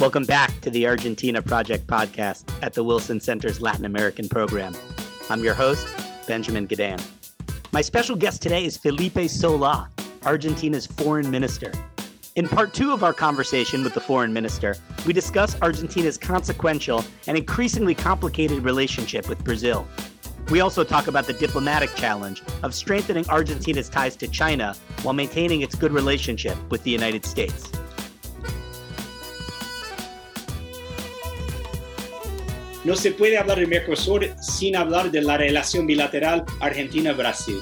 Welcome back to the Argentina Project podcast at the Wilson Center's Latin American program. I'm your host, Benjamin Gadan. My special guest today is Felipe Sola, Argentina's foreign minister. In part two of our conversation with the foreign minister, we discuss Argentina's consequential and increasingly complicated relationship with Brazil. We also talk about the diplomatic challenge of strengthening Argentina's ties to China while maintaining its good relationship with the United States. No se puede hablar de Mercosur sin hablar de la relación bilateral Argentina-Brasil.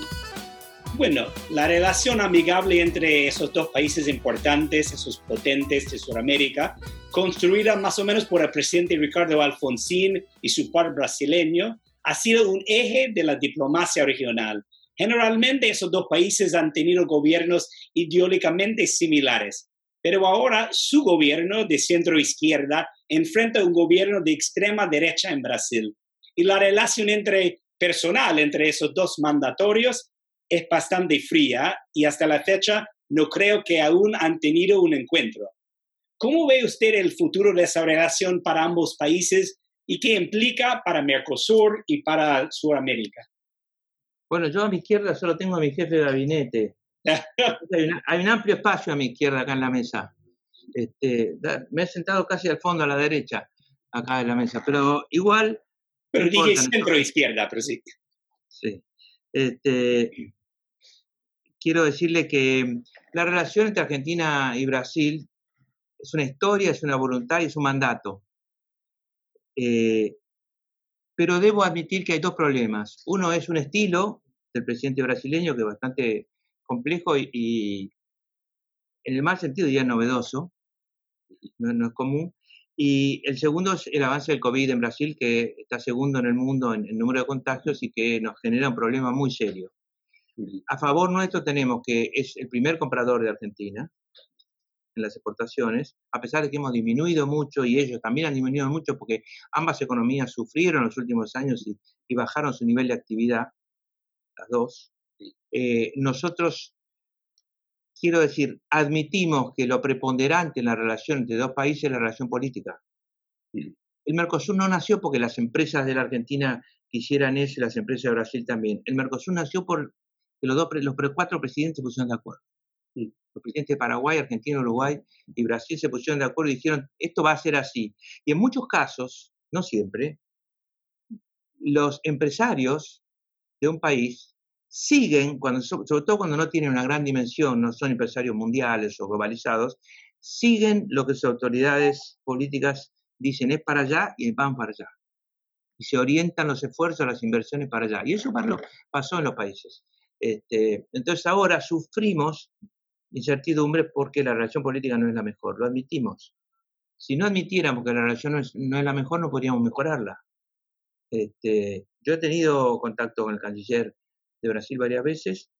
Bueno, la relación amigable entre esos dos países importantes, esos potentes de Sudamérica, construida más o menos por el presidente Ricardo Alfonsín y su par brasileño, ha sido un eje de la diplomacia regional. Generalmente esos dos países han tenido gobiernos ideológicamente similares, pero ahora su gobierno de centro izquierda enfrenta un gobierno de extrema derecha en Brasil. Y la relación entre personal entre esos dos mandatorios es bastante fría y hasta la fecha no creo que aún han tenido un encuentro. ¿Cómo ve usted el futuro de esa relación para ambos países y qué implica para Mercosur y para Sudamérica? Bueno, yo a mi izquierda solo tengo a mi jefe de gabinete. Hay, un amplio espacio a mi izquierda acá en la mesa. Este, me he sentado casi al fondo, a la derecha, acá en la mesa, pero igual... Pero dije centro-izquierda, pero sí. Sí. Este, quiero decirle que la relación entre Argentina y Brasil es una historia, es una voluntad y es un mandato. Eh, pero debo admitir que hay dos problemas. Uno es un estilo del presidente brasileño que es bastante complejo y, en el mal sentido ya novedoso, no, es común. Y el segundo es el avance del COVID en Brasil, que está segundo en el mundo en, en número de contagios y que nos genera un problema muy serio. A favor nuestro tenemos que es el primer comprador de Argentina en las exportaciones, a pesar de que hemos disminuido mucho y ellos también han disminuido mucho porque ambas economías sufrieron los últimos años y, bajaron su nivel de actividad, las dos. Eh, nosotros quiero decir, admitimos que lo preponderante en la relación entre dos países es la relación política. El Mercosur no nació porque las empresas de la Argentina quisieran eso y las empresas de Brasil también. El Mercosur nació por que los, dos, los cuatro presidentes se pusieron de acuerdo. Los presidentes de Paraguay, Argentina, Uruguay y Brasil se pusieron de acuerdo y dijeron, esto va a ser así. Y en muchos casos, no siempre, los empresarios de un país siguen, cuando, sobre todo cuando no tienen una gran dimensión, no son empresarios mundiales o globalizados, siguen lo que sus autoridades políticas dicen es para allá y van para allá. Y se orientan los esfuerzos, las inversiones para allá. Y eso pasó en los países. Este, entonces ahora sufrimos incertidumbre porque la relación política no es la mejor, lo admitimos. Si no admitiéramos que la relación no es, la mejor, no podríamos mejorarla. Este, yo he tenido contacto con el canciller de Brasil varias veces,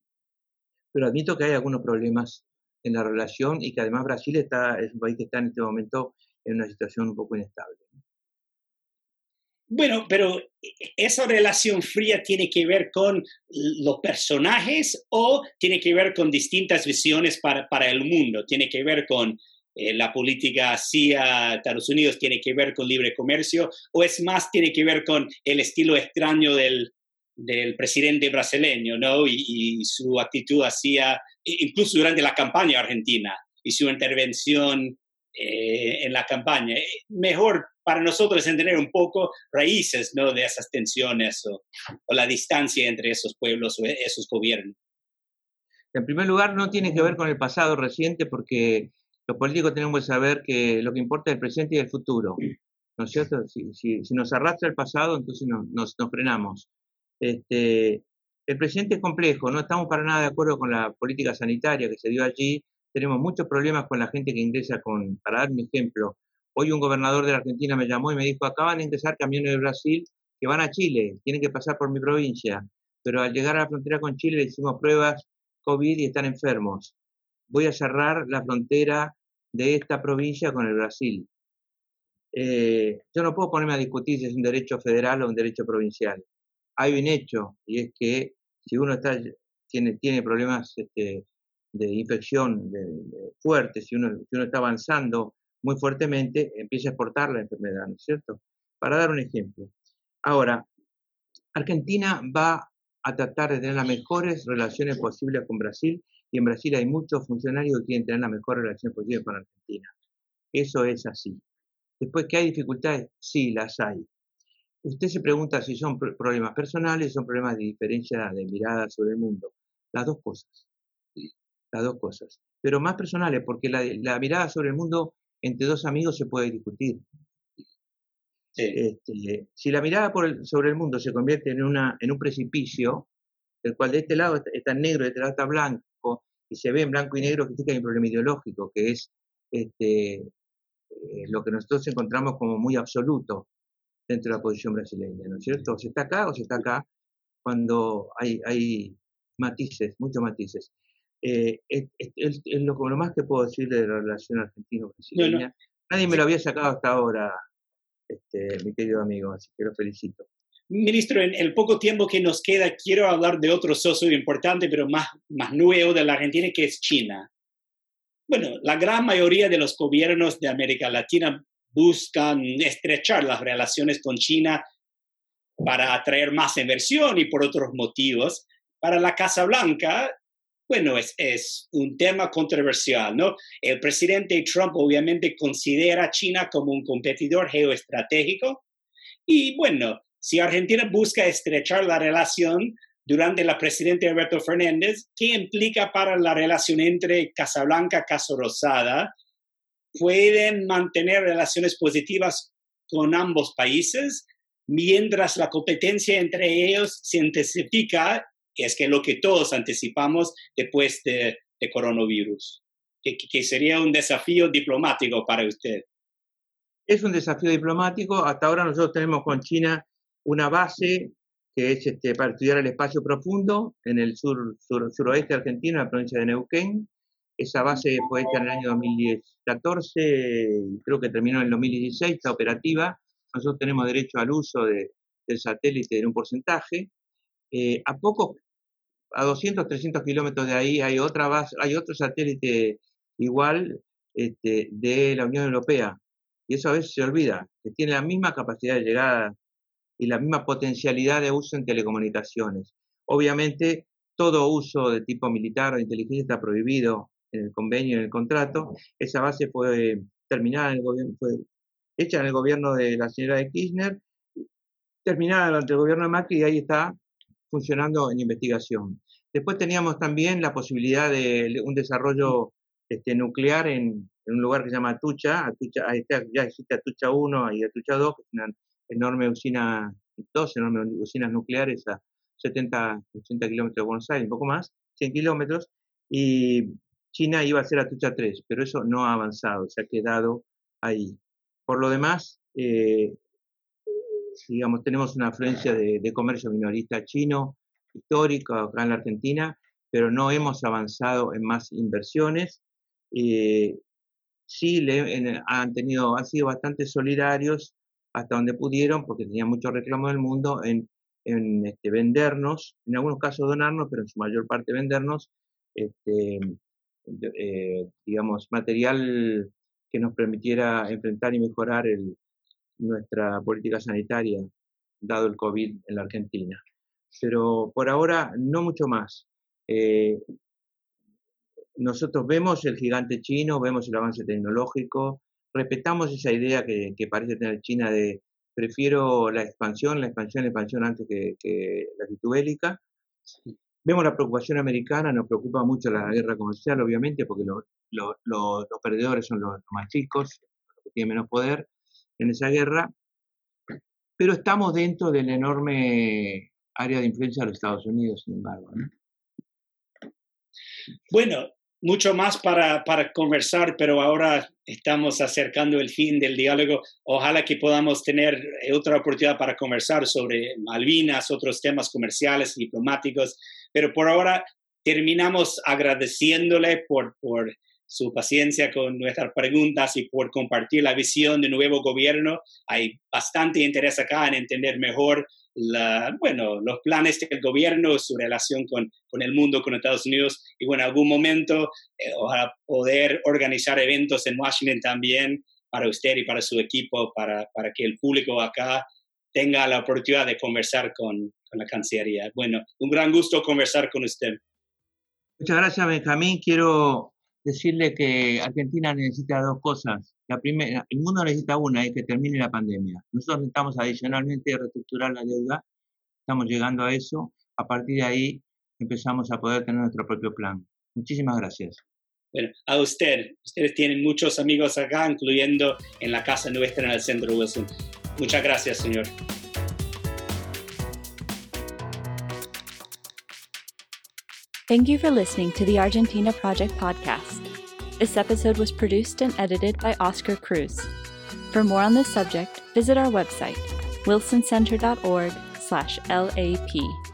pero admito que hay algunos problemas en la relación y que además Brasil está, es un país que está en este momento en una situación un poco inestable. Bueno, pero esa relación fría tiene que ver con los personajes o tiene que ver con distintas visiones para, para el mundo, tiene que ver con eh, la política hacia Estados Unidos, tiene que ver con libre comercio o es más, tiene que ver con el estilo extraño del, del presidente brasileño, ¿no? Y, su actitud hacia, incluso durante la campaña argentina y su intervención eh, en la campaña. Eh, mejor para nosotros entender un poco raíces, ¿no? De esas tensiones o, la distancia entre esos pueblos o esos gobiernos. En primer lugar, no tiene que ver con el pasado reciente porque los políticos tenemos que saber que lo que importa es el presente y el futuro. ¿No es cierto? Si, nos arrastra el pasado, entonces nos frenamos. Este, el presidente es complejo, no estamos para nada de acuerdo con la política sanitaria que se dio allí. Tenemos muchos problemas con la gente que ingresa con, para dar un ejemplo, hoy un gobernador de la Argentina me llamó y me dijo, acaban de ingresar camiones de Brasil que van a Chile, tienen que pasar por mi provincia, pero al llegar a la frontera con Chile le hicimos pruebas COVID y están enfermos. Voy a cerrar la frontera de esta provincia con el Brasil. Eh, yo no puedo ponerme a discutir si es un derecho federal o un derecho provincial hay un hecho, y es que si uno tiene, problemas este, de infección de, fuertes, si uno, está avanzando muy fuertemente, empieza a exportar la enfermedad, ¿no es cierto? Para dar un ejemplo. Ahora, Argentina va a tratar de tener las mejores relaciones posibles con Brasil y en Brasil hay muchos funcionarios que quieren tener las mejores relaciones posibles con Argentina. Eso es así. Después, ¿que hay dificultades? Sí, las hay. Usted se pregunta si son problemas personales, son problemas de diferencia de mirada sobre el mundo. Las dos cosas. Las dos cosas. Pero más personales, porque la, mirada sobre el mundo entre dos amigos se puede discutir. Este, si la mirada sobre el mundo se convierte en, una, en un precipicio, el cual de este lado está, negro, de este lado está blanco, y se ve en blanco y negro, que hay un problema ideológico, que es este, eh, lo que nosotros encontramos como muy absoluto dentro de la posición brasileña, ¿no es cierto? O se está acá o se está acá, cuando hay, hay matices, muchos matices. Eh, es, lo, lo, más que puedo decir de la relación argentino-brasileña. Nadie me lo había sacado hasta ahora, este, mi querido amigo, así que lo felicito. Ministro, en el poco tiempo que nos queda, quiero hablar de otro socio importante, pero más, más nuevo de la Argentina, que es China. Bueno, la gran mayoría de los gobiernos de América Latina buscan estrechar las relaciones con China para atraer más inversión y por otros motivos. Para la Casa Blanca, bueno, es, es, un tema controversial, ¿no? El presidente Trump obviamente considera a China como un competidor geoestratégico y bueno, si Argentina busca estrechar la relación durante la presidencia Alberto Fernández, ¿qué implica para la relación entre Casablanca Casa Rosada? ¿Pueden mantener relaciones positivas con ambos países mientras la competencia entre ellos se intensifica es que lo que todos anticipamos después de, coronavirus, que, que, sería un desafío diplomático para usted. Es un desafío diplomático. Hasta ahora nosotros tenemos con China una base que es este, para estudiar el espacio profundo en el sur, suroeste argentino, en la provincia de Neuquén. Esa base fue hecha en el año 2014, creo que terminó en el 2016, está operativa. Nosotros tenemos derecho al uso de, del satélite en un porcentaje. Eh, a poco a 200, 300 kilómetros de ahí hay otra base, hay otro satélite igual este, de la Unión Europea. Y eso a veces se olvida, que tiene la misma capacidad de llegada y la misma potencialidad de uso en telecomunicaciones. Obviamente, todo uso de tipo militar o inteligencia está prohibido en el convenio, en el contrato. Esa base fue terminada en el gobierno, fue hecha en el gobierno de la señora de Kirchner, terminada durante el gobierno de Macri y ahí está funcionando en investigación. Después teníamos también la posibilidad de un desarrollo este, nuclear en, un lugar que se llama Atucha. Atucha ya existe Atucha 1 y Atucha 2, que es una enorme usina, dos enormes usinas nucleares a 70, 80 kilómetros de Buenos Aires, un poco más, 100 kilómetros, y China iba a ser Atucha 3, pero eso no ha avanzado, se ha quedado ahí. Por lo demás, eh, digamos, tenemos una afluencia de, comercio minorista chino histórico acá en la Argentina, pero no hemos avanzado en más inversiones. Eh, sí le, han, tenido, han sido bastante solidarios hasta donde pudieron, porque tenían mucho reclamo del mundo, en, en este, vendernos, en algunos casos donarnos, pero en su mayor parte vendernos, este, eh, digamos, material que nos permitiera enfrentar y mejorar el, nuestra política sanitaria, dado el COVID en la Argentina. Pero por ahora no mucho más. Eh, nosotros vemos el gigante chino, vemos el avance tecnológico, respetamos esa idea que, parece tener China de prefiero la expansión, la expansión, la expansión antes que, la actitud bélica. Vemos la preocupación americana, nos preocupa mucho la guerra comercial, obviamente, porque los perdedores son los, más chicos, los que tienen menos poder en esa guerra, pero estamos dentro del enorme área de influencia de los Estados Unidos, sin embargo. Bueno, mucho más para, para, conversar, pero ahora estamos acercando el fin del diálogo. Ojalá que podamos tener otra oportunidad para conversar sobre Malvinas, otros temas comerciales, diplomáticos, pero por ahora terminamos agradeciéndole por, por su paciencia con nuestras preguntas y por compartir la visión del nuevo gobierno. Hay bastante interés acá en entender mejor bueno, los planes del gobierno, su relación con, con, el mundo, con Estados Unidos, y bueno, en algún momento eh, poder organizar eventos en Washington también para usted y para su equipo, para, para que el público acá tenga la oportunidad de conversar con, con la Cancillería. Bueno, un gran gusto conversar con usted. Muchas gracias, Benjamín. Quiero decirle que Argentina necesita dos cosas. La primera, el mundo necesita una, es que termine la pandemia. Nosotros necesitamos adicionalmente reestructurar la deuda. Estamos llegando a eso. A partir de ahí empezamos a poder tener nuestro propio plan. Muchísimas gracias. Bueno, a usted. Ustedes tienen muchos amigos acá, incluyendo en la casa nuestra en el centro Wilson. Muchas gracias, señor. Thank you for listening to the Argentina Project podcast. This episode was produced and edited by Oscar Cruz. For more on this subject, visit our website, wilsoncenter.org/lap.